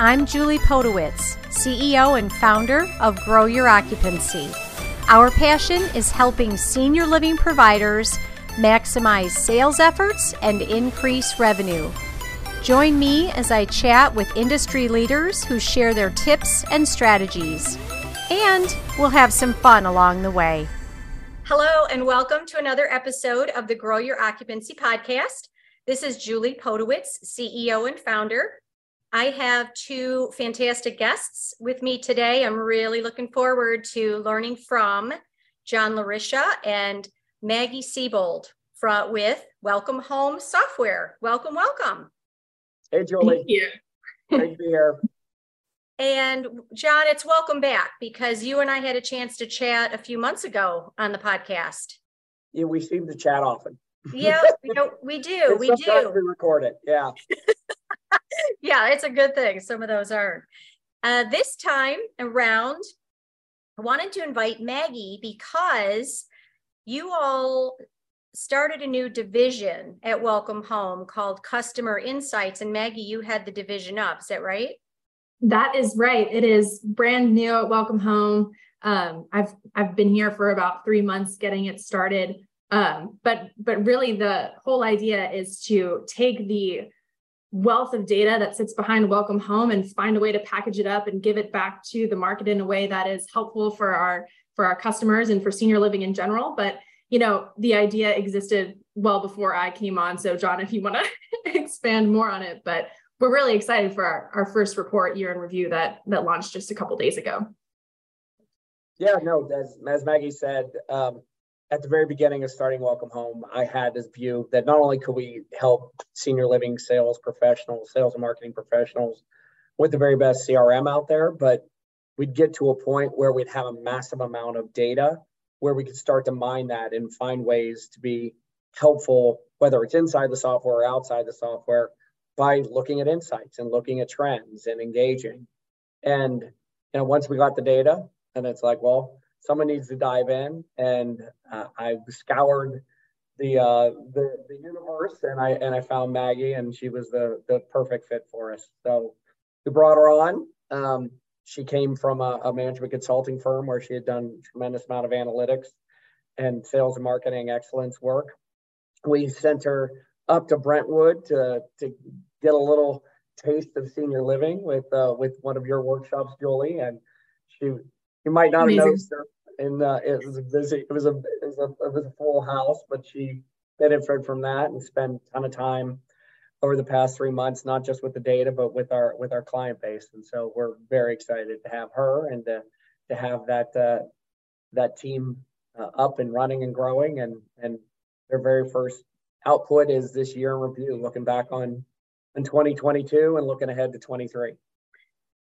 I'm Julie Podewitz, CEO and founder of Grow Your Occupancy. Our passion is helping senior living providers maximize sales efforts and increase revenue. Join me as I chat with industry leaders who share their tips and strategies. And we'll have some fun along the way. Hello, and welcome to another episode of the Grow Your Occupancy podcast. This is Julie Podewitz, CEO and founder. I have two fantastic guests with me today. I'm really looking forward to learning from John Lariccia and Maggie Seybold from, with Welcome Home Software. Welcome, welcome. Hey, Julie. Thank you. Great to be here. And John, it's welcome back because you and I had a chance to chat a few months ago on the podcast. Yeah, we seem to chat often. Yeah, you know, we do. we do. We record it. Yeah. yeah, it's a good thing. Some of those aren't. Uh, this time around, I wanted to invite Maggie because you all started a new division at Welcome Home called Customer Insights. And Maggie, you had the division up. Is that right? That is right. It is brand new at Welcome Home. Um, I've I've been here for about three months getting it started. Um, but but really the whole idea is to take the wealth of data that sits behind Welcome Home and find a way to package it up and give it back to the market in a way that is helpful for our for our customers and for senior living in general. But you know, the idea existed well before I came on. So, John, if you want to expand more on it, but we're really excited for our, our first report year in review that that launched just a couple days ago. Yeah, no, as, as Maggie said, um, at the very beginning of starting Welcome Home, I had this view that not only could we help senior living sales professionals, sales and marketing professionals with the very best CRM out there, but we'd get to a point where we'd have a massive amount of data where we could start to mine that and find ways to be helpful, whether it's inside the software or outside the software, by looking at insights and looking at trends and engaging. And you know, once we got the data, and it's like, well, someone needs to dive in, and uh, I scoured the, uh, the the universe, and I and I found Maggie, and she was the the perfect fit for us. So we brought her on. Um, she came from a, a, management consulting firm where she had done tremendous amount of analytics and sales and marketing excellence work. We sent her up to Brentwood to, to get a little taste of senior living with uh, with one of your workshops, Julie. And she, you might not Amazing. have noticed her. And uh, it was a busy, it was a, it was a, it was a full house, but she benefited from that and spent a ton of time over the past three months, not just with the data, but with our with our client base. And so we're very excited to have her and to to have that uh, that team uh, up and running and growing. And and their very first output is this year in review, looking back on in 2022 and looking ahead to 23.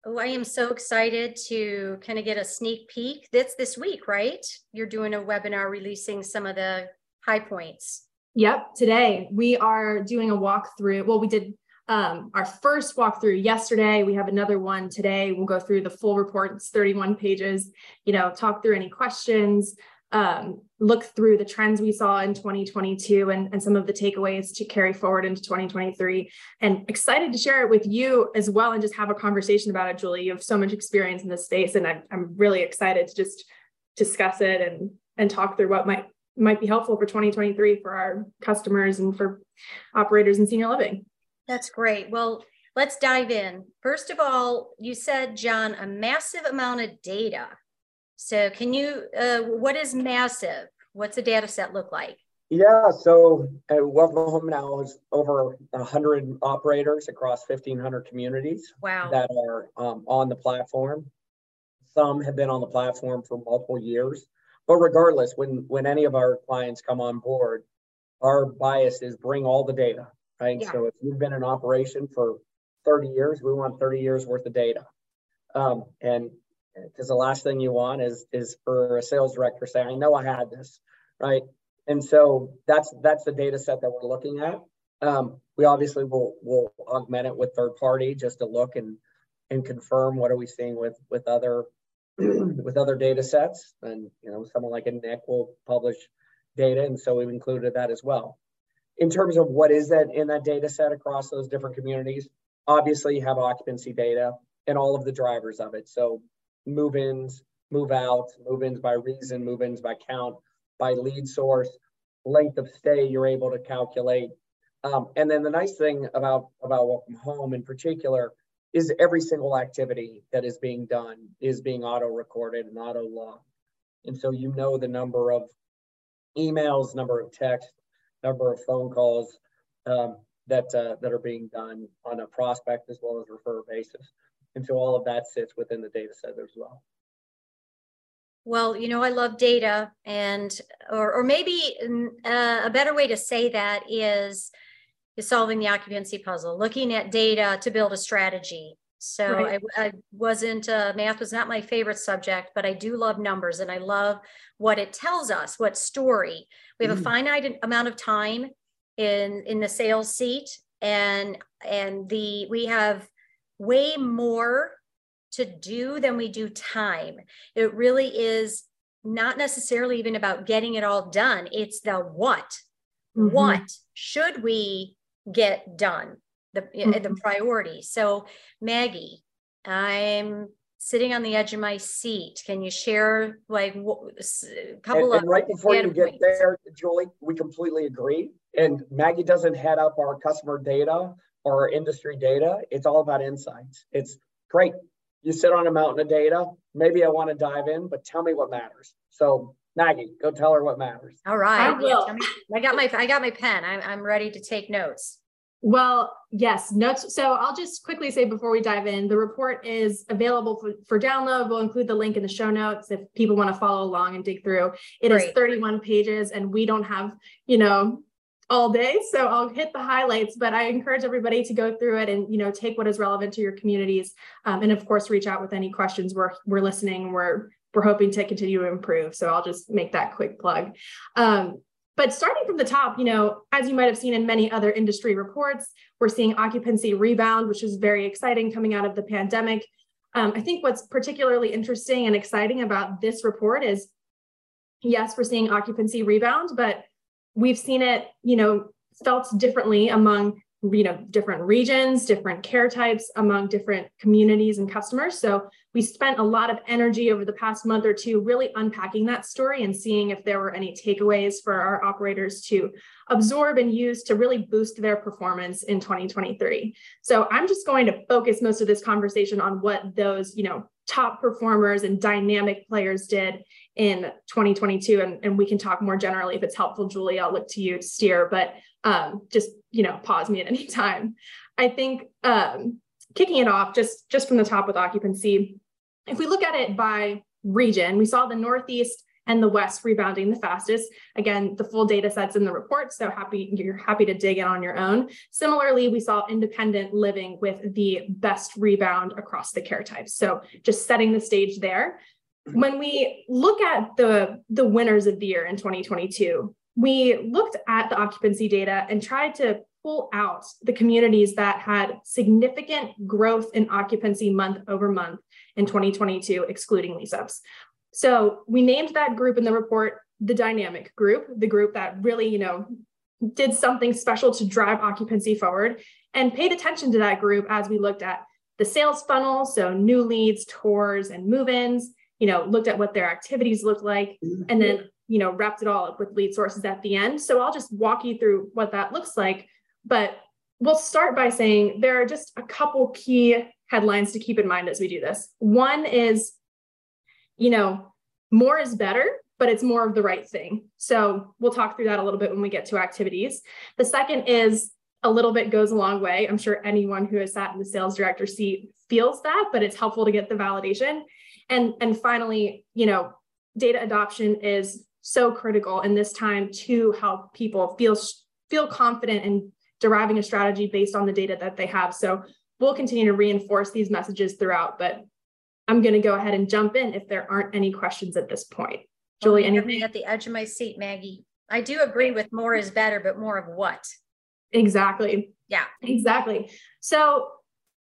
Oh, I am so excited to kind of get a sneak peek. That's this week, right? You're doing a webinar releasing some of the high points. Yep. Today we are doing a walkthrough. Well, we did um, our first walkthrough yesterday. We have another one today. We'll go through the full report. It's 31 pages, you know, talk through any questions, um, look through the trends we saw in 2022 and, and some of the takeaways to carry forward into 2023. And excited to share it with you as well and just have a conversation about it, Julie. You have so much experience in this space, and I'm, I'm really excited to just discuss it and and talk through what might might be helpful for 2023 for our customers and for operators in senior living. That's great. Well, let's dive in. First of all, you said, John, a massive amount of data. So, can you, uh, what is massive? What's a data set look like? Yeah, so uh, Welcome Home now is over 100 operators across 1,500 communities wow. that are um, on the platform. Some have been on the platform for multiple years. But regardless, when when any of our clients come on board, our bias is bring all the data, right? Yeah. So if you've been in operation for 30 years, we want 30 years worth of data. Um, and because the last thing you want is is for a sales director saying, I know I had this, right? And so that's that's the data set that we're looking at. Um, we obviously will will augment it with third party just to look and and confirm what are we seeing with with other with other data sets. And you know, someone like a NIC will publish data, and so we've included that as well. In terms of what is that in that data set across those different communities, obviously you have occupancy data and all of the drivers of it. So move-ins, move-outs, move-ins by reason, move-ins by count, by lead source, length of stay you're able to calculate. Um, and then the nice thing about, about Welcome Home in particular is every single activity that is being done is being auto-recorded and auto-logged. And so you know the number of emails, number of texts, number of phone calls um, that, uh, that are being done on a prospect as well as refer basis. And so all of that sits within the data set as well. Well, you know, I love data, and or or maybe uh, a better way to say that is is solving the occupancy puzzle, looking at data to build a strategy. So right. I, I, wasn't uh, math was not my favorite subject, but I do love numbers, and I love what it tells us, what story. We have mm. a finite amount of time in in the sales seat, and and the we have way more to do than we do time. It really is not necessarily even about getting it all done. It's the what. Mm-hmm. What should we get done? The, mm-hmm. the priority. So, Maggie, I'm sitting on the edge of my seat. Can you share like a couple and, of and right before you get points? there, Julie, we completely agree. And Maggie doesn't head up our customer data or industry data. It's all about insights. It's great you sit on a mountain of data. Maybe I want to dive in, but tell me what matters. So Maggie, go tell her what matters. All right. I will. Yeah, me, I got my I got my pen. I'm I'm ready to take notes. Well, yes, notes. So I'll just quickly say before we dive in, the report is available for, for download. We'll include the link in the show notes if people want to follow along and dig through. It Great. is 31 pages, and we don't have, you know, all day. So I'll hit the highlights, but I encourage everybody to go through it and you know take what is relevant to your communities, um, and of course reach out with any questions. We're we're listening. We're we're hoping to continue to improve. So I'll just make that quick plug. Um, but starting from the top, you know, as you might have seen in many other industry reports, we're seeing occupancy rebound, which is very exciting coming out of the pandemic. Um, I think what's particularly interesting and exciting about this report is yes, we're seeing occupancy rebound, but we've seen it, you know, felt differently among you know different regions different care types among different communities and customers. So we spent a lot of energy over the past month or two really unpacking that story and seeing if there were any takeaways for our operators to absorb and use to really boost their performance in 2023 so i'm just going to focus most of this conversation on what those you know top performers and dynamic players did in 2022 and, and we can talk more generally. If it's helpful julie i'll look to you to steer but um, just you know pause me at any time. I think um, kicking it off just just from the top with occupancy. If we look at it by region we saw the northeast and the west rebounding the fastest. Again the full data sets in the report so happy you're happy to dig in on your own. Similarly we saw independent living with the best rebound across the care types. So just setting the stage there. When we look at the the winners of the year in 2022 we looked at the occupancy data and tried to pull out the communities that had significant growth in occupancy month over month in 2022 excluding lease ups so we named that group in the report the dynamic group the group that really you know did something special to drive occupancy forward and paid attention to that group as we looked at the sales funnel so new leads tours and move-ins you know, looked at what their activities looked like, and then, you know, wrapped it all up with lead sources at the end. So I'll just walk you through what that looks like. But we'll start by saying there are just a couple key headlines to keep in mind as we do this. One is, you know, more is better, but it's more of the right thing. So we'll talk through that a little bit when we get to activities. The second is a little bit goes a long way. I'm sure anyone who has sat in the sales director seat feels that, but it's helpful to get the validation. And, and finally, you know, data adoption is so critical in this time to help people feel feel confident in deriving a strategy based on the data that they have. So we'll continue to reinforce these messages throughout, but I'm going to go ahead and jump in if there aren't any questions at this point. Julie, anything? At the edge of my seat, Maggie. I do agree with more is better, but more of what? Exactly. Yeah. Exactly. So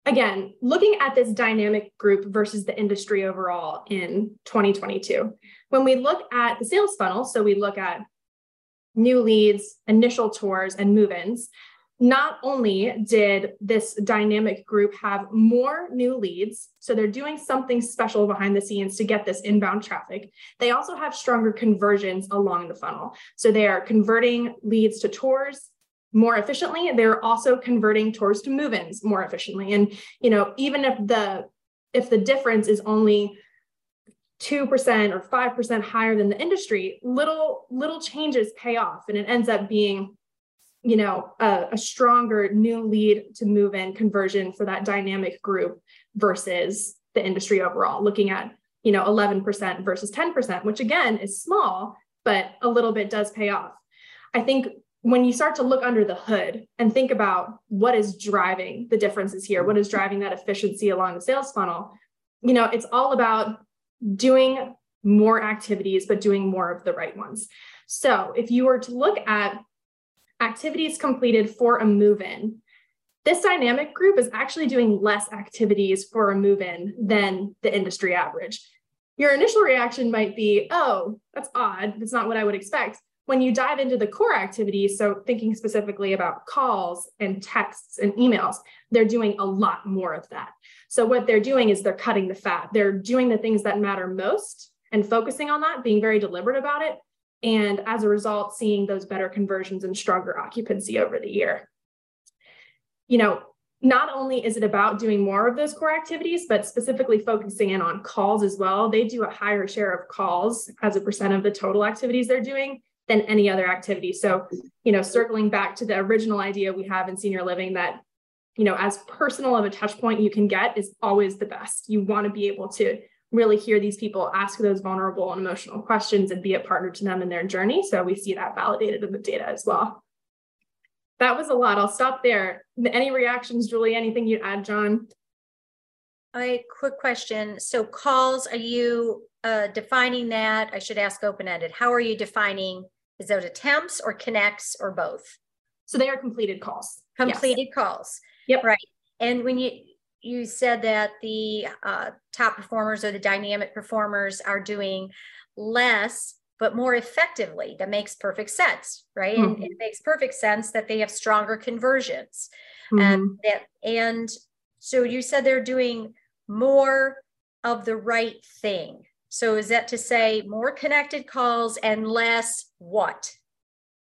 again, looking at this dynamic group versus the industry overall in 2022, when we look at the sales funnel, so we look at new leads, initial tours, and move ins, not only did this dynamic group have more new leads, so they're doing something special behind the scenes to get this inbound traffic, they also have stronger conversions along the funnel. So they are converting leads to tours more efficiently. They're also converting tours to move-ins more efficiently. And you know, even if the if the difference is only 2% or 5% higher than the industry, little little changes pay off and it ends up being you know a, a, stronger new lead to move in conversion for that dynamic group versus the industry overall. Looking at you know 11% versus 10% which again is small but a little bit does pay off. I think when you start to look under the hood and think about what is driving the differences here what is driving that efficiency along the sales funnel you know it's all about doing more activities but doing more of the right ones. So if you were to look at activities completed for a move in. This dynamic group is actually doing less activities for a move in than the industry average. Your initial reaction might be, oh, that's odd. That's not what I would expect. When you dive into the core activities, so thinking specifically about calls and texts and emails, they're doing a lot more of that. So, what they're doing is they're cutting the fat. They're doing the things that matter most and focusing on that, being very deliberate about it, and as a result, seeing those better conversions and stronger occupancy over the year. You know, not only is it about doing more of those core activities, but specifically focusing in on calls as well. They do a higher share of calls as a percent of the total activities they're doing than any other activity. So, you know, circling back to the original idea we have in senior living that, you know, as personal of a touch point you can get is always the best. You want to be able to really hear these people ask those vulnerable and emotional questions and be a partner to them in their journey. So we see that validated in the data as well. That was a lot. I'll stop there. Any reactions, Julie? Anything you'd add, John? A quick question. So calls, are you uh, defining that? I should ask open-ended. How are you defining, is those attempts or connects or both? So they are completed calls. Completed yes. calls. Yep. Right. And when you you said that the uh, top performers or the dynamic performers are doing less but more effectively that makes perfect sense right mm-hmm. and it makes perfect sense that they have stronger conversions mm-hmm. and that and so you said they're doing more of the right thing so is that to say more connected calls and less what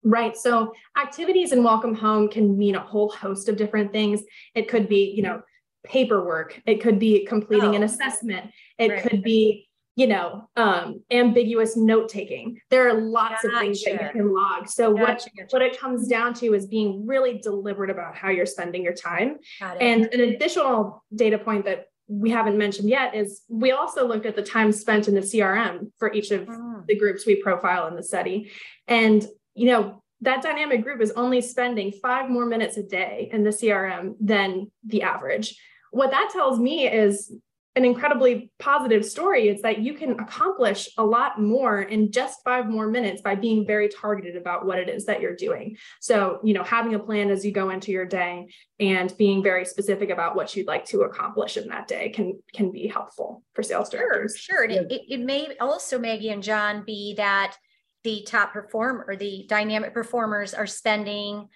Right. So activities in Welcome Home can mean a whole host of different things. It could be, you know, paperwork it could be completing oh. an assessment it right. could be you know um, ambiguous note taking there are lots gotcha. of things that you can log so gotcha. what what it comes down to is being really deliberate about how you're spending your time and an additional data point that we haven't mentioned yet is we also looked at the time spent in the crm for each of oh. the groups we profile in the study and you know that dynamic group is only spending five more minutes a day in the CRM than the average. What that tells me is an incredibly positive story is that you can accomplish a lot more in just five more minutes by being very targeted about what it is that you're doing. So, you know, having a plan as you go into your day and being very specific about what you'd like to accomplish in that day can can be helpful for sales directors. Sure, sure. It, it may also, Maggie and John, be that the top performer or the dynamic performers are spending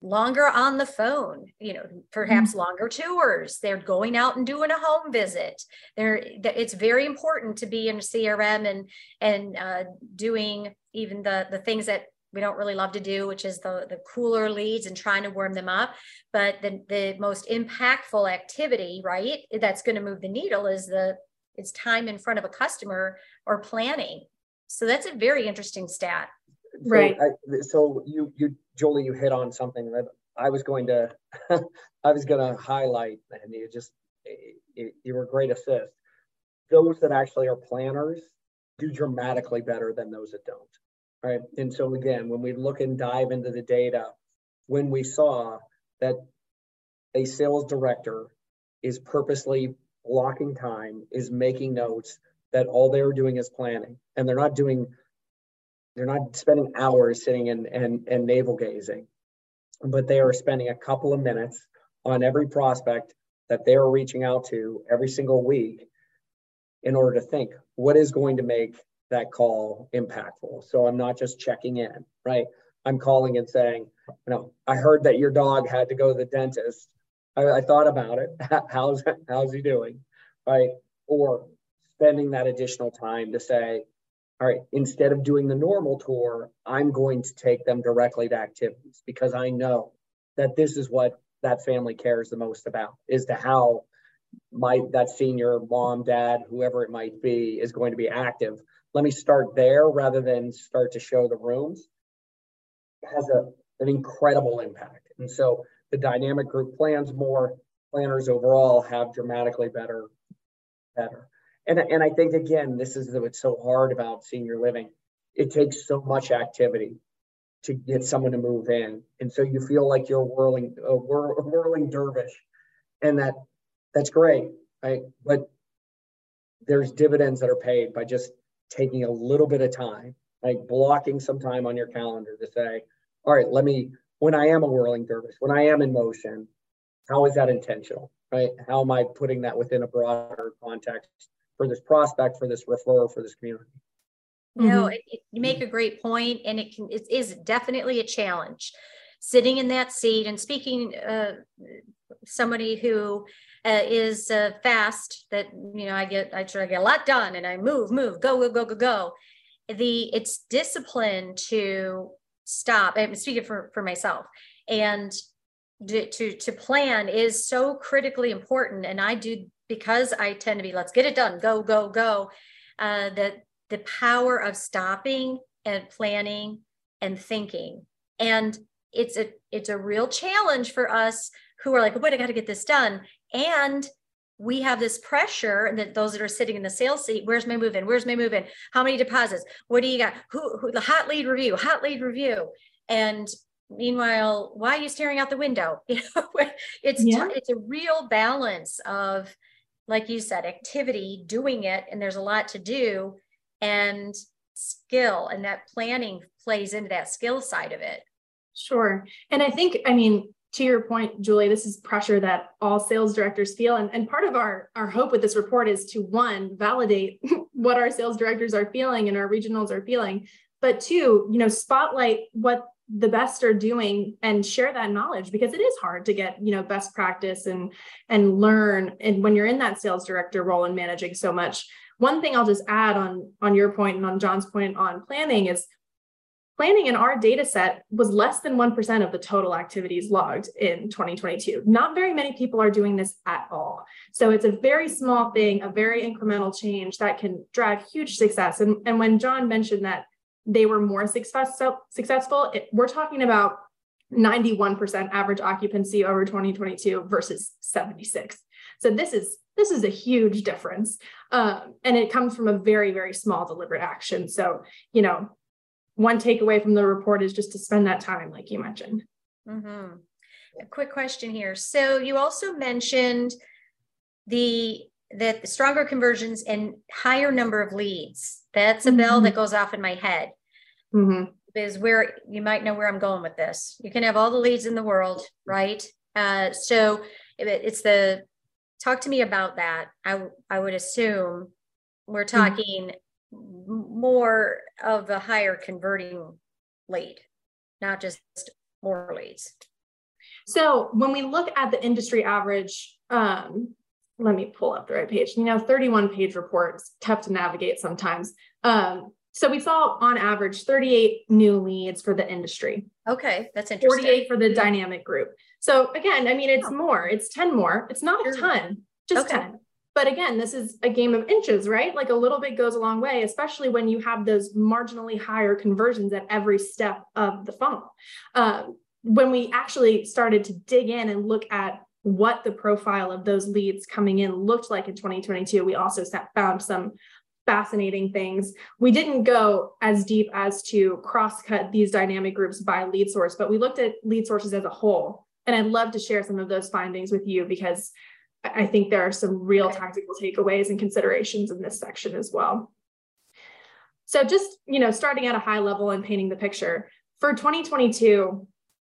longer on the phone you know perhaps mm-hmm. longer tours. They're going out and doing a home visit. There it's very important to be in a crm and and uh, doing even the the things that we don't really love to do which is the the cooler leads and trying to warm them up. But the the most impactful activity right that's going to move the needle is the it's time in front of a customer or planning so that's a very interesting stat. So right. I, so you, you, Julie, you hit on something that I was going to, I was going to highlight, and you just, you, you were a great assist. Those that actually are planners do dramatically better than those that don't. Right. And so again, when we look and dive into the data, when we saw that a sales director is purposely blocking time, is making notes, that all they're doing is planning and they're not doing they're not spending hours sitting and and, and navel gazing but they are spending a couple of minutes on every prospect that they are reaching out to every single week in order to think what is going to make that call impactful so i'm not just checking in right I'm calling and saying, you know, I heard that your dog had to go to the dentist. I, I thought about it. how's how's he doing? Right? Or spending that additional time to say, all right, instead of doing the normal tour, I'm going to take them directly to activities because I know that this is what that family cares the most about is to how my that senior mom, dad, whoever it might be, is going to be active. Let me start there rather than start to show the rooms. It has a, an incredible impact. And so the dynamic group plans more, planners overall have dramatically better, better. And, and I think again, this is what's so hard about senior living. It takes so much activity to get someone to move in. And so you feel like you're whirling uh, a whirling dervish. And that that's great, right? But there's dividends that are paid by just taking a little bit of time, like blocking some time on your calendar to say, all right, let me, when I am a whirling dervish, when I am in motion, how is that intentional, right? How am I putting that within a broader context for this prospect, for this referrer, for this community? You know, mm-hmm. it, it, you make a great point, and it can it is definitely a challenge. Sitting in that seat and speaking, uh, somebody who uh, is uh, fast that you know i get i try to get a lot done and i move move go go go go go the it's discipline to stop i'm speaking for for myself and to, to to plan is so critically important and i do because i tend to be let's get it done go go go uh that the power of stopping and planning and thinking and it's a it's a real challenge for us who are like, oh, wait, I got to get this done. And we have this pressure that those that are sitting in the sales seat, where's my move in? Where's my move in? How many deposits? What do you got? Who, who the hot lead review, hot lead review. And meanwhile, why are you staring out the window? You know, it's yeah. it's a real balance of, like you said, activity, doing it, and there's a lot to do, and skill, and that planning plays into that skill side of it. Sure. And I think, I mean, to your point, Julie, this is pressure that all sales directors feel. And, and part of our, our hope with this report is to one, validate what our sales directors are feeling and our regionals are feeling, but two, you know, spotlight what the best are doing and share that knowledge because it is hard to get you know best practice and and learn and when you're in that sales director role and managing so much one thing i'll just add on on your point and on john's point on planning is planning in our data set was less than 1% of the total activities logged in 2022. Not very many people are doing this at all. So it's a very small thing, a very incremental change that can drive huge success. And, and when John mentioned that they were more success, successful, it, we're talking about 91% average occupancy over 2022 versus 76. So this is this is a huge difference, um, and it comes from a very very small deliberate action. So you know one takeaway from the report is just to spend that time, like you mentioned. Mm-hmm. A quick question here. So you also mentioned the that the stronger conversions and higher number of leads. That's a mm-hmm. bell that goes off in my head. Mm-hmm. Is where you might know where I'm going with this. You can have all the leads in the world, right? Uh, so it's the talk to me about that. I I would assume we're mm-hmm. talking more of a higher converting lead, not just more leads. So when we look at the industry average, um, let me pull up the right page. You know, 31 page reports, tough to navigate sometimes. Um, so we saw on average 38 new leads for the industry. Okay, that's interesting. 48 for the dynamic group. So again, I mean, it's more, it's 10 more. It's not a ton, just okay. 10. But again, this is a game of inches, right? Like a little bit goes a long way, especially when you have those marginally higher conversions at every step of the funnel. Um, when we actually started to dig in and look at what the profile of those leads coming in looked like in 2022, we also found some fascinating things. We didn't go as deep as to cross cut these dynamic groups by lead source, but we looked at lead sources as a whole. And I'd love to share some of those findings with you because I think there are some real tactical takeaways and considerations in this section as well. So just, you know, starting at a high level and painting the picture, for 2022,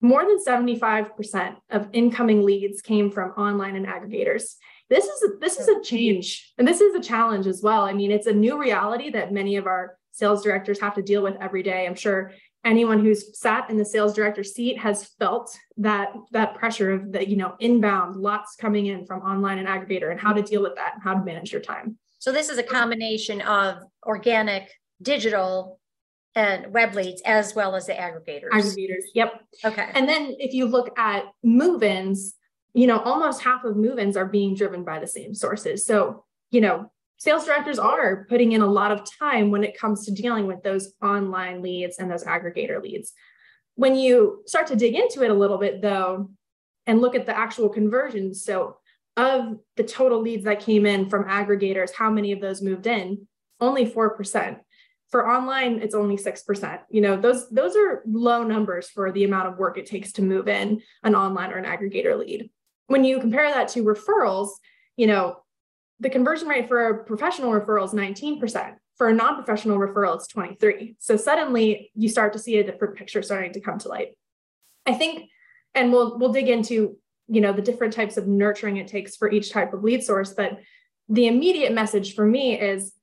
more than 75% of incoming leads came from online and aggregators. This is a, this is a change. And this is a challenge as well. I mean, it's a new reality that many of our sales directors have to deal with every day. I'm sure anyone who's sat in the sales director seat has felt that that pressure of the you know inbound lots coming in from online and aggregator and how to deal with that and how to manage your time. So this is a combination of organic digital and web leads as well as the aggregators. Aggregators yep. Okay. And then if you look at move-ins you know almost half of move-ins are being driven by the same sources so you know sales directors are putting in a lot of time when it comes to dealing with those online leads and those aggregator leads. When you start to dig into it a little bit, though, and look at the actual conversions, so of the total leads that came in from aggregators, how many of those moved in? Only 4%. For online, it's only 6%. You know, those those are low numbers for the amount of work it takes to move in an online or an aggregator lead. When you compare that to referrals, you know, the conversion rate for a professional referral is 19%. For a non-professional referral, it's 23. So suddenly you start to see a different picture starting to come to light. I think, and we'll we'll dig into you know the different types of nurturing it takes for each type of lead source, but the immediate message for me is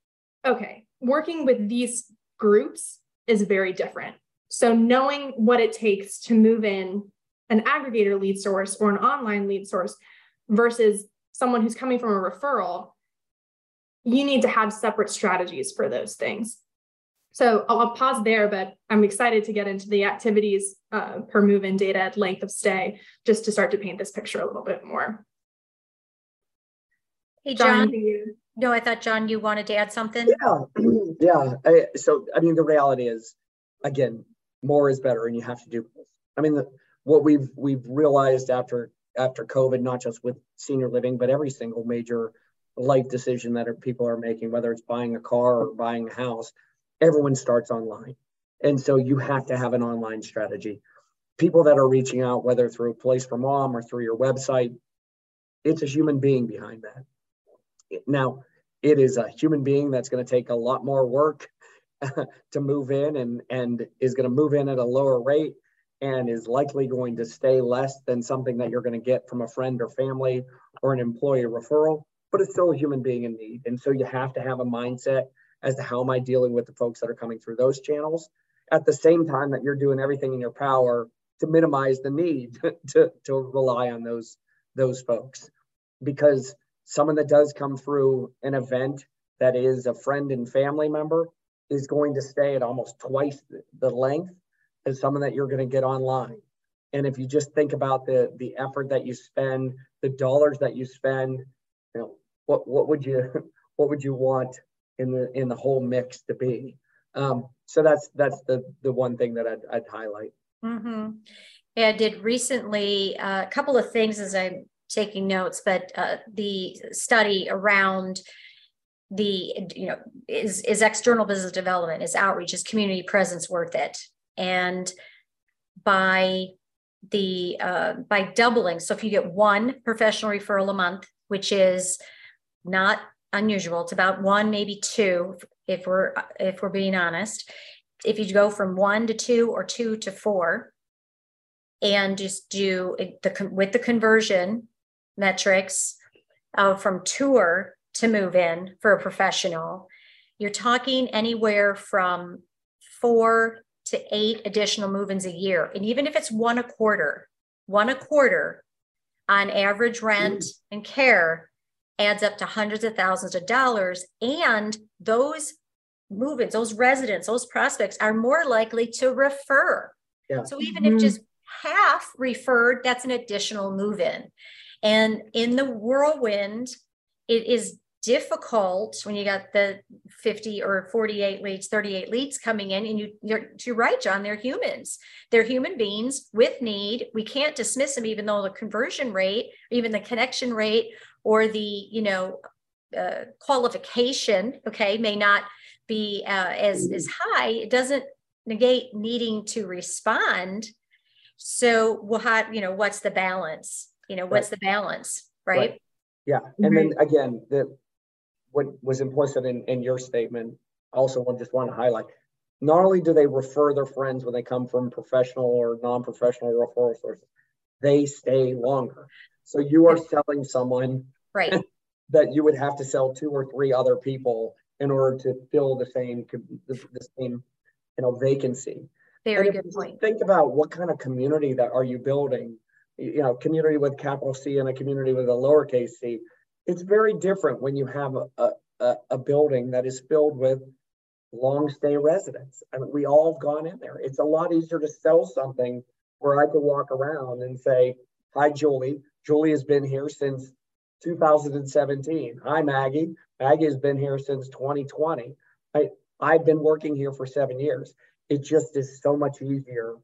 okay, working with these groups is very different. So knowing what it takes to move in an aggregator lead source or an online lead source versus someone who's coming from a referral, you need to have separate strategies for those things. So I'll, I'll pause there, but I'm excited to get into the activities uh, per move in data, length of stay, just to start to paint this picture a little bit more. Hey, John. John no, I thought, John, you wanted to add something? Yeah. yeah. I, so, I mean, the reality is, again, more is better and you have to do both. I mean, the, what we've we've realized after after COVID, not just with senior living, but every single major life decision that people are making, whether it's buying a car or buying a house, everyone starts online. And so you have to have an online strategy. People that are reaching out, whether through Place for Mom or through your website, it's a human being behind that. Now, it is a human being that's going to take a lot more work to move in and, and is going to move in at a lower rate and is likely going to stay less than something that you're going to get from a friend or family or an employee referral, but it's still a human being in need. And so you have to have a mindset as to how am I dealing with the folks that are coming through those channels at the same time that you're doing everything in your power to minimize the need to, to rely on those those folks because someone that does come through an event that is a friend and family member is going to stay at almost twice the length as someone that you're going to get online. And if you just think about the the effort that you spend, the dollars that you spend, you know, what what would you what would you want in the in the whole mix to be? Um, so that's that's the the one thing that I'd, I'd highlight. Mm-hmm. Yeah, I did recently uh, a couple of things as I'm taking notes, but uh, the study around the you know is is external business development, is outreach, is community presence worth it? And by the uh, by doubling. So if you get one professional referral a month which is not unusual it's about one maybe two if we're if we're being honest. If you go from one to two or two to four and just do the with the conversion metrics uh, from tour to move in for a professional you're talking anywhere from four to eight additional move-ins a year. And even if it's one a quarter, one a quarter on average rent mm. and care adds up to hundreds of thousands of dollars. And those move-ins, those residents, those prospects are more likely to refer. Yeah. So even mm-hmm. if just half referred, that's an additional move-in. And in the whirlwind, it is difficult when you got the 50 or 48 leads 38 leads coming in and you you're, you're right john they're humans they're human beings with need we can't dismiss them even though the conversion rate even the connection rate or the you know uh, qualification okay may not be uh, as as high it doesn't negate needing to respond so we'll you know what's the balance you know what's right. the balance right? right. Yeah. And then again, the what was implicit in, in your statement, also just want to highlight. Not only do they refer their friends when they come from professional or non-professional referral sources, they stay longer. So you are selling someone right that you would have to sell two or three other people in order to fill the same the, the same you know vacancy. Very good point. Think about what kind of community that are you building? You know, community with capital C and a community with a lowercase c. It's very different when you have a, a, a building that is filled with long stay residents. I mean, we all have gone in there. It's a lot easier to sell something where I could walk around and say, Hi, Julie. Julie has been here since 2017. Hi, Maggie. Maggie has been here since 2020. I, I've been working here for seven years. It just is so much easier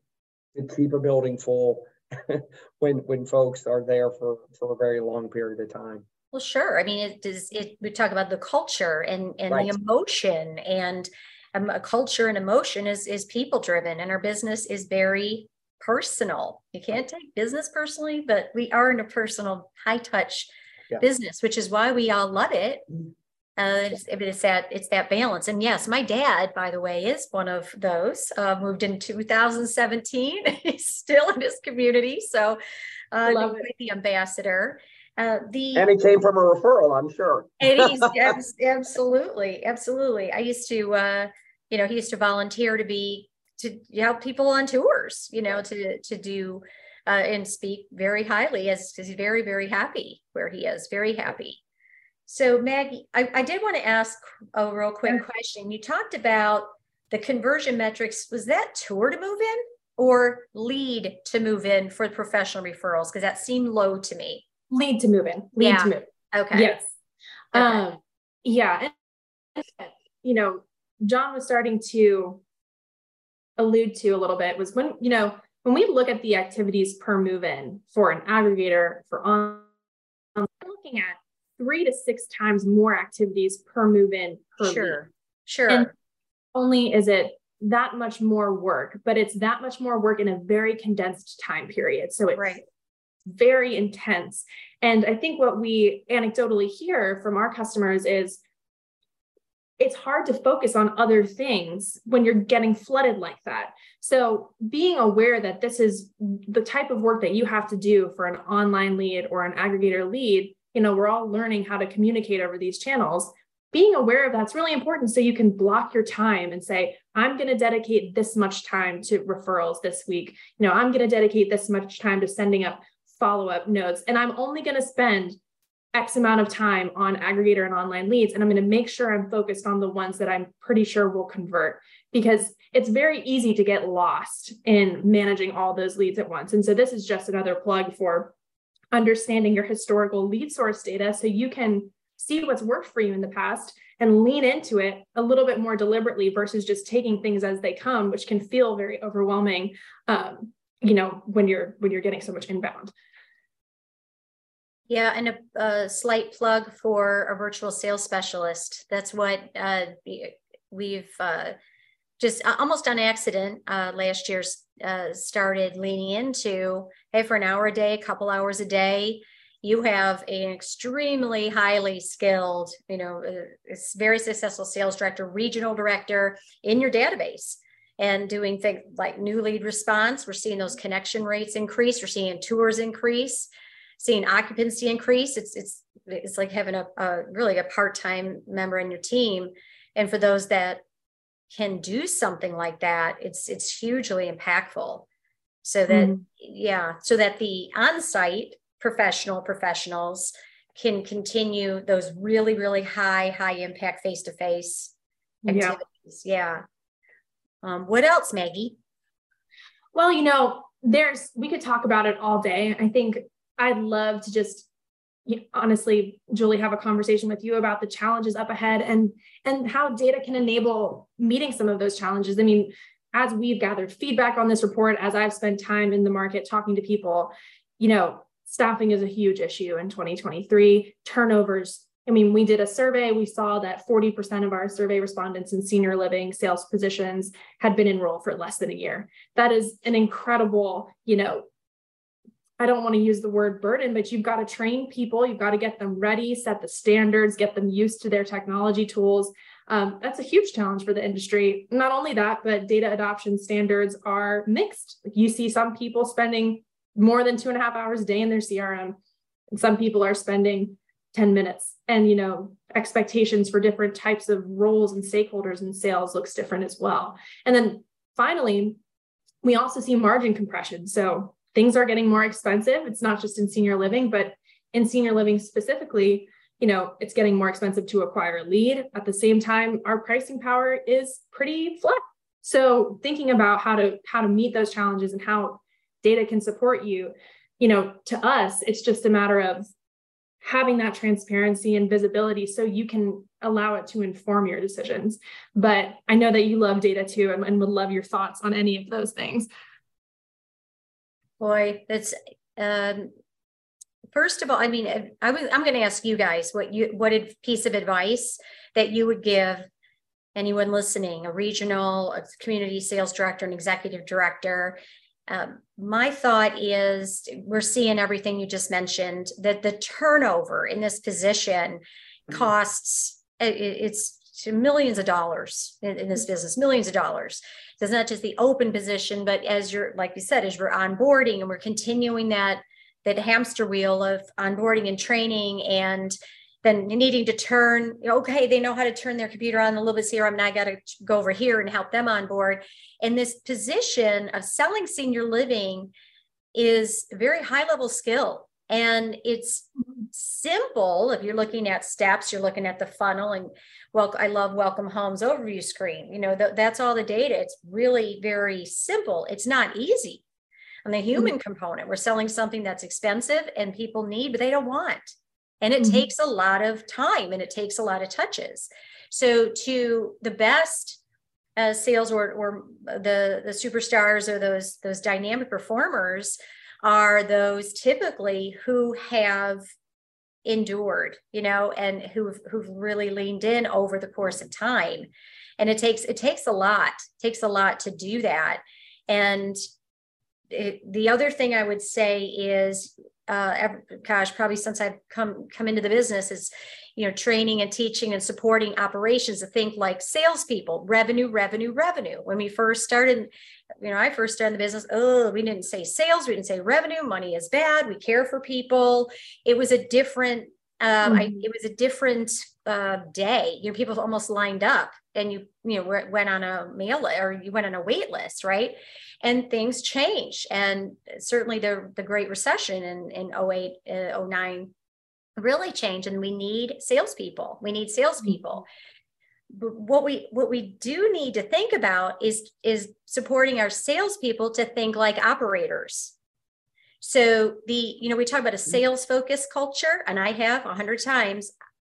to keep a building full when when folks are there for, for a very long period of time. Well, sure. I mean, it does. It we talk about the culture and and right. the emotion, and um, a culture and emotion is is people driven, and our business is very personal. You can't take business personally, but we are in a personal, high touch yeah. business, which is why we all love it. Mm-hmm. Uh, it's, it's that it's that balance. And yes, my dad, by the way, is one of those. Uh, moved in 2017. He's still in his community, so uh, love the ambassador. Uh, the and it came from a referral, I'm sure. it is he's absolutely, absolutely. I used to, uh, you know, he used to volunteer to be to help people on tours, you know, to to do uh, and speak very highly as because he's very very happy where he is, very happy. So Maggie, I, I did want to ask a real quick question. You talked about the conversion metrics. Was that tour to move in or lead to move in for professional referrals? Because that seemed low to me. Lead to move in. Lead yeah. to move. Okay. Yes. Okay. Um, yeah. And, you know, John was starting to allude to a little bit was when, you know, when we look at the activities per move in for an aggregator for on, um, looking at three to six times more activities per move in per sure week. sure and only is it that much more work but it's that much more work in a very condensed time period so it's right. Very intense and i think what we anecdotally hear from our customers is it's hard to focus on other things when you're getting flooded like that. So, being aware that this is the type of work that you have to do for an online lead or an aggregator lead, you know, we're all learning how to communicate over these channels. Being aware of that's really important so you can block your time and say, I'm going to dedicate this much time to referrals this week. You know, I'm going to dedicate this much time to sending up follow up notes. And I'm only going to spend X amount of time on aggregator and online leads. And I'm going to make sure I'm focused on the ones that I'm pretty sure will convert because it's very easy to get lost in managing all those leads at once. And so this is just another plug for understanding your historical lead source data so you can see what's worked for you in the past and lean into it a little bit more deliberately versus just taking things as they come, which can feel very overwhelming. Um, you know, when you're when you're getting so much inbound. Yeah, and a, a, slight plug for a virtual sales specialist. That's what uh, we've uh, just almost on accident uh, last year uh, started leaning into. Hey, for an hour a day, a couple hours a day, you have an extremely highly skilled, you know, uh, very successful sales director, regional director in your database and doing things like new lead response. We're seeing those connection rates increase. We're seeing tours increase seeing occupancy increase. It's it's it's like having a, a really a part-time member in your team. And for those that can do something like that, it's it's hugely impactful. So that mm. yeah, so that the on-site professional professionals can continue those really really high high impact face-to-face activities. Yeah. yeah. Um, what else, Maggie? Well, you know, there's we could talk about it all day. I think I'd love to just you know, honestly julie have a conversation with you about the challenges up ahead and and how data can enable meeting some of those challenges i mean as we've gathered feedback on this report as i've spent time in the market talking to people you know staffing is a huge issue in 2023 turnovers i mean we did a survey we saw that 40% of our survey respondents in senior living sales positions had been enrolled for less than a year that is an incredible you know I don't want to use the word burden, but you've got to train people. You've got to get them ready, set the standards, get them used to their technology tools. Um, that's a huge challenge for the industry. Not only that, but data adoption standards are mixed. You see some people spending more than two and a half hours a day in their CRM, and some people are spending 10 minutes. And you know, expectations for different types of roles and stakeholders in sales looks different as well. And then finally, we also see margin compression. So things are getting more expensive. It's not just in senior living, but in senior living specifically, you know, it's getting more expensive to acquire a lead. At the same time, our pricing power is pretty flat. So thinking about how to how to meet those challenges and how data can support you, you know, to us, it's just a matter of having that transparency and visibility so you can allow it to inform your decisions. But I know that you love data too and, and would love your thoughts on any of those things. Boy, that's um, first of all, I mean, I was, I'm going to ask you guys what you what a piece of advice that you would give anyone listening, a regional, a community sales director, an executive director. Um, my thought is we're seeing everything you just mentioned that the turnover in this position mm-hmm. costs it, it's millions of dollars in, in, this business, millions of dollars. So it's not just the open position, but as you're, like you said, as we're onboarding and we're continuing that that hamster wheel of onboarding and training and then needing to turn okay they know how to turn their computer on a little bit here i'm now got to go over here and help them on board. And this position of selling senior living is a very high level skill. And it's simple if you're looking at steps you're looking at the funnel and well i love welcome homes overview screen you know th- that's all the data. It's really very simple. It's not easy on the mm-hmm. human mm-hmm. component. We're selling something that's expensive and people need but they don't want and it mm-hmm. takes a lot of time and it takes a lot of touches. So to the best uh, sales or, or the the superstars or those those dynamic performers are those typically who have endured you know and who've who've really leaned in over the course of time. And it takes it takes a lot takes a lot to do that. And it, the other thing I would say is, uh, every, gosh, probably since I've come come into the business is, you know, training and teaching and supporting operations to think like salespeople, revenue, revenue, revenue. When we first started, you know, I first started the business. Oh, we didn't say sales, we didn't say revenue. Money is bad. We care for people. It was a different. Um, mm-hmm. I, it was a different uh, day. You know, people almost lined up, and you you know went on a mail or you went on a wait list, right? And things change. And certainly the, the Great Recession in, in 08, uh, 09 really changed. And we need salespeople. We need salespeople. But what we what we do need to think about is is supporting our salespeople to think like operators. So the you know we talk about a mm-hmm. sales focused culture, and I have a hundred times.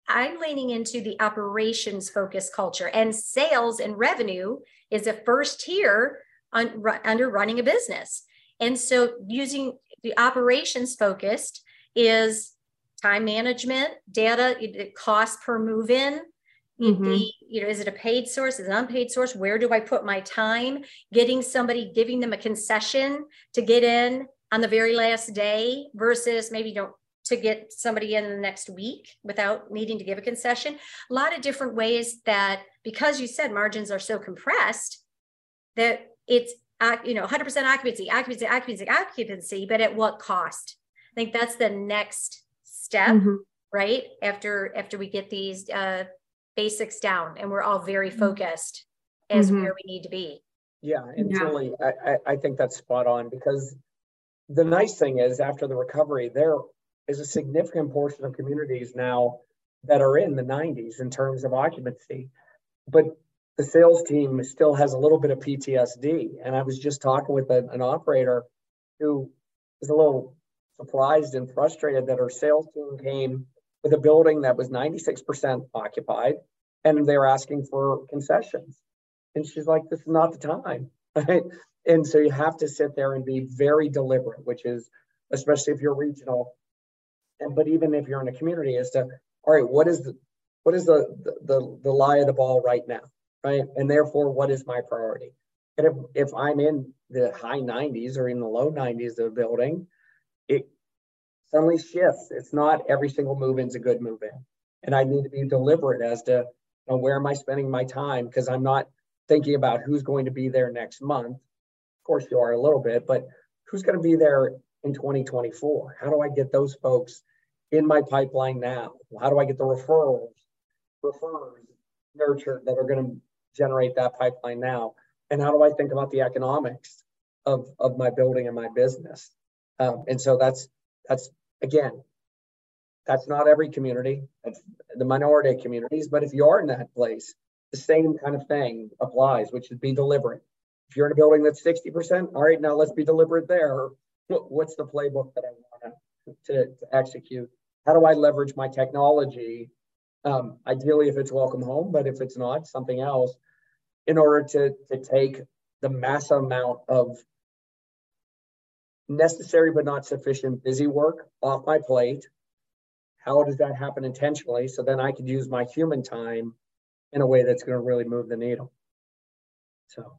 I'm leaning into the operations focused culture, and sales and revenue is a first tier un, under running a business. And so using the operations focused is time management, data, cost per move in. Mm-hmm. The, you know, is it a paid source? Is it an unpaid source? Where do I put my time? Getting somebody, giving them a concession to get in on the very last day versus maybe don't to get somebody in the next week without needing to give a concession. A lot of different ways that because you said margins are so compressed that it's you know 100% occupancy occupancy occupancy occupancy but at what cost i think that's the next step mm-hmm. right after after we get these uh, basics down and we're all very mm-hmm. focused as mm-hmm. where we need to be yeah and yeah. really I, I think that's spot on because the nice thing is after the recovery there is a significant portion of communities now that are in the 90s in terms of occupancy but the sales team still has a little bit of PTSD. And I was just talking with a, an operator who was a little surprised and frustrated that her sales team came with a building that was 96% occupied and they were asking for concessions. And she's like, this is not the time. Right? And so you have to sit there and be very deliberate, which is, especially if you're regional, and but even if you're in a community, is to, all right, what is the what is the the, the lie of the ball right now? Right? And therefore, what is my priority? And if, if I'm in the high 90s or in the low 90s of a building, it suddenly shifts. It's not every single move in's a good move in. And I need to be deliberate as to you know, where am I spending my time because I'm not thinking about who's going to be there next month. Of course, you are a little bit, but who's going to be there in 2024? How do I get those folks in my pipeline now? How do I get the referrals, referrers nurtured that are going to generate that pipeline now? And how do I think about the economics of of my building and my business. Um, and so that's that's again, that's not every community. The minority communities. But if you are in that place, the same kind of thing applies, which is be deliberate. If you're in a building that's 60%, all right, now let's be deliberate there. What's the playbook that I want to, to execute? How do I leverage my technology? Um, ideally, if it's welcome home, but if it's not, something else, in order to, to take the massive amount of necessary but not sufficient busy work off my plate. How does that happen intentionally? So then I could use my human time in a way that's going to really move the needle. So.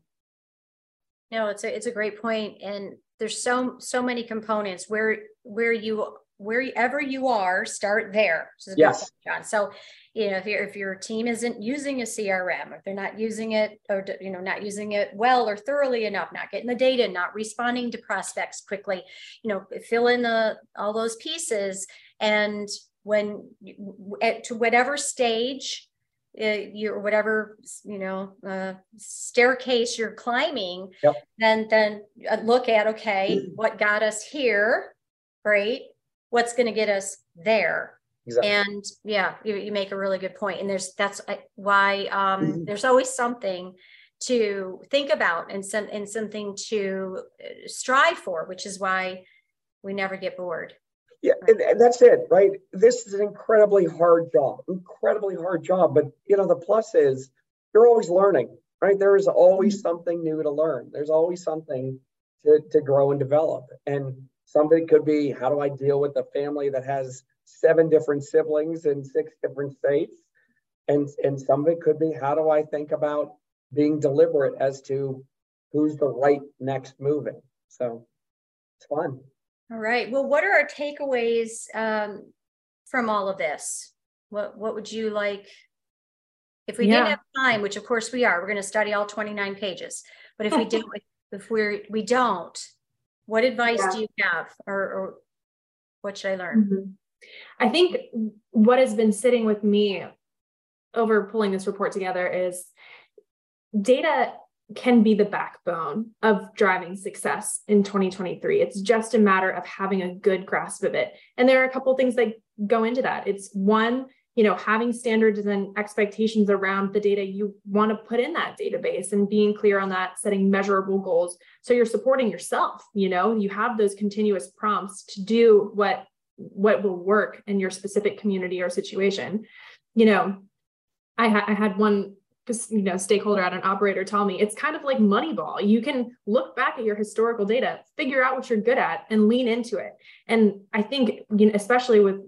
No, it's a it's a great point, and there's so so many components where where you wherever you are, start there. yes. John. So, you know, if your if your team isn't using a CRM, if they're not using it, or you know, not using it well or thoroughly enough, not getting the data, not responding to prospects quickly, you know, fill in the all those pieces, and when at to whatever stage uh, your whatever you know uh, staircase you're climbing yep. then then uh, look at okay mm-hmm. what got us here great what's going to get us there exactly. and yeah you, you make a really good point and there's that's why um, mm-hmm. there's always something to think about and some and something to uh, strive for which is why we never get bored yeah, and, and, that's it, right? This is an incredibly hard job, incredibly hard job. But you know, the plus is you're always learning, right? There is always mm-hmm. something new to learn. There's always something to, to grow and develop. And something could be how do I deal with a family that has seven different siblings in six different states? And and some of it could be how do I think about being deliberate as to who's the right next moving. So it's fun. All right. Well, what are our takeaways um, from all of this? What What would you like? If we yeah. didn't have time, which of course we are, we're going to study all 29 pages. But if we didn't, if we're we don't, what advice yeah. do you have, or, or, what should I learn? Mm-hmm. I think what has been sitting with me over pulling this report together is data can be the backbone of driving success in 2023. It's just a matter of having a good grasp of it. And there are a couple things that go into that. It's one, you know, having standards and expectations around the data you want to put in that database and being clear on that, setting measurable goals. So you're supporting yourself, you know, you have those continuous prompts to do what what will work in your specific community or situation. You know, I, ha- I had one you know stakeholder at an operator tell me it's kind of like moneyball you can look back at your historical data figure out what you're good at and lean into it and i think you know especially with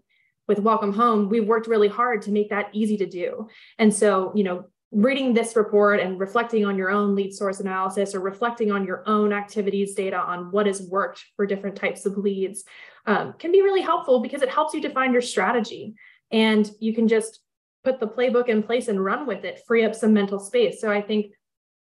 with welcome home we've worked really hard to make that easy to do and so you know reading this report and reflecting on your own lead source analysis or reflecting on your own activities data on what has worked for different types of leads um, can be really helpful because it helps you define your strategy and you can just put the playbook in place and run with it, free up some mental space. So I think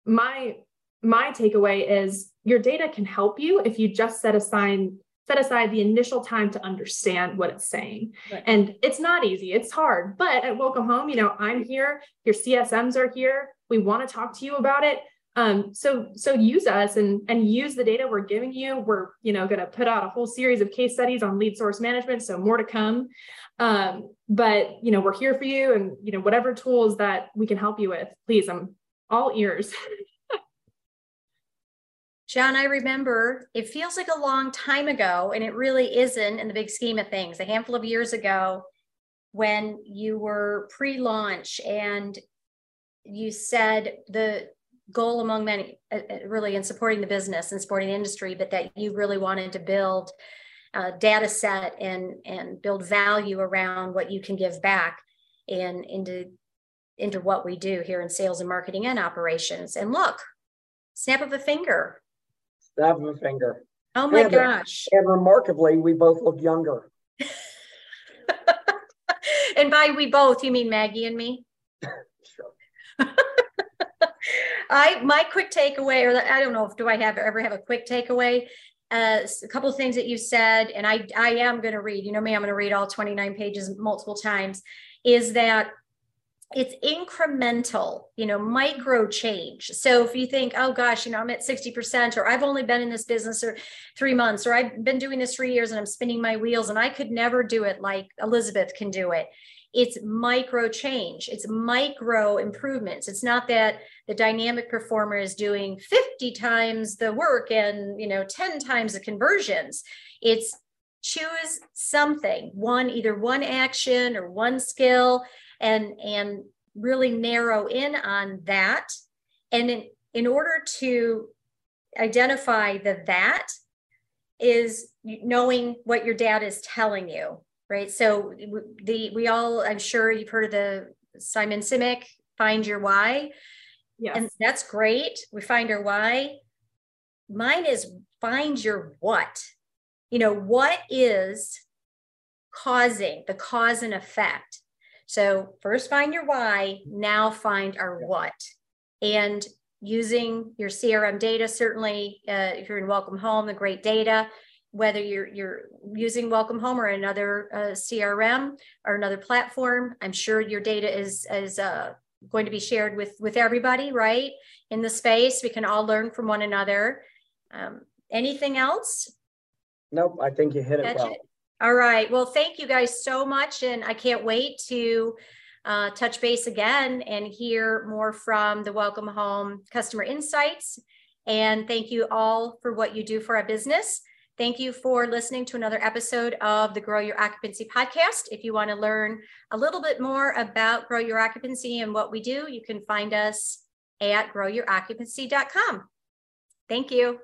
my my takeaway is your data can help you if you just set aside set aside the initial time to understand what it's saying. Right. And it's not easy, it's hard. But at Welcome Home, you know, I'm here, your CSMs are here. We want to talk to you about it. Um, so so use us and and use the data we're giving you. We're you know going to put out a whole series of case studies on lead source management, so more to come. Um, but you know we're here for you, and you know whatever tools that we can help you with, please, I'm all ears. John, I remember it feels like a long time ago, and it really isn't in the big scheme of things. A handful of years ago, when you were pre-launch and you said the goal among many uh, uh, really in supporting the business and supporting the industry but that you really wanted to build a data set and and build value around what you can give back and into into what we do here in sales and marketing and operations and look snap of a finger of a finger oh my and, gosh and remarkably we both look younger and by we both you mean maggie and me sure I my quick takeaway, or I don't know if do I have ever have a quick takeaway. Uh, a couple of things that you said, and I I am going to read. You know me, I'm going to read all 29 pages multiple times. Is that it's incremental, you know, micro change. So if you think, oh gosh, you know, I'm at 60%, or I've only been in this business or three months, or I've been doing this for years and I'm spinning my wheels and I could never do it like Elizabeth can do it. It's micro change, it's micro improvements. It's not that the dynamic performer is doing 50 times the work and, you know, 10 times the conversions. It's choose something, one, either one action or one skill and and really narrow in on that. And in, in order to identify the that is knowing what your data is telling you right? So the we all i'm sure you've heard of the simon sinek find your why. Yes. and that's great. We find our why. Mine is find your what. You know what is causing the cause and effect so first find your why, now find our what. And using your CRM data, certainly uh, if you're in Welcome Home, the great data, whether you're you're using Welcome Home or another uh, CRM or another platform, I'm sure your data is is uh, going to be shared with with everybody, right? In the space, we can all learn from one another. Um, anything else? Nope, I think you hit it well. It? All right. Well, thank you guys so much. And I can't wait to uh, touch base again and hear more from the Welcome Home Customer Insights. And thank you all for what you do for our business. Thank you for listening to another episode of the Grow Your Occupancy podcast. If you want to learn a little bit more about Grow Your Occupancy and what we do, you can find us at growyouroccupancy.com. Thank you.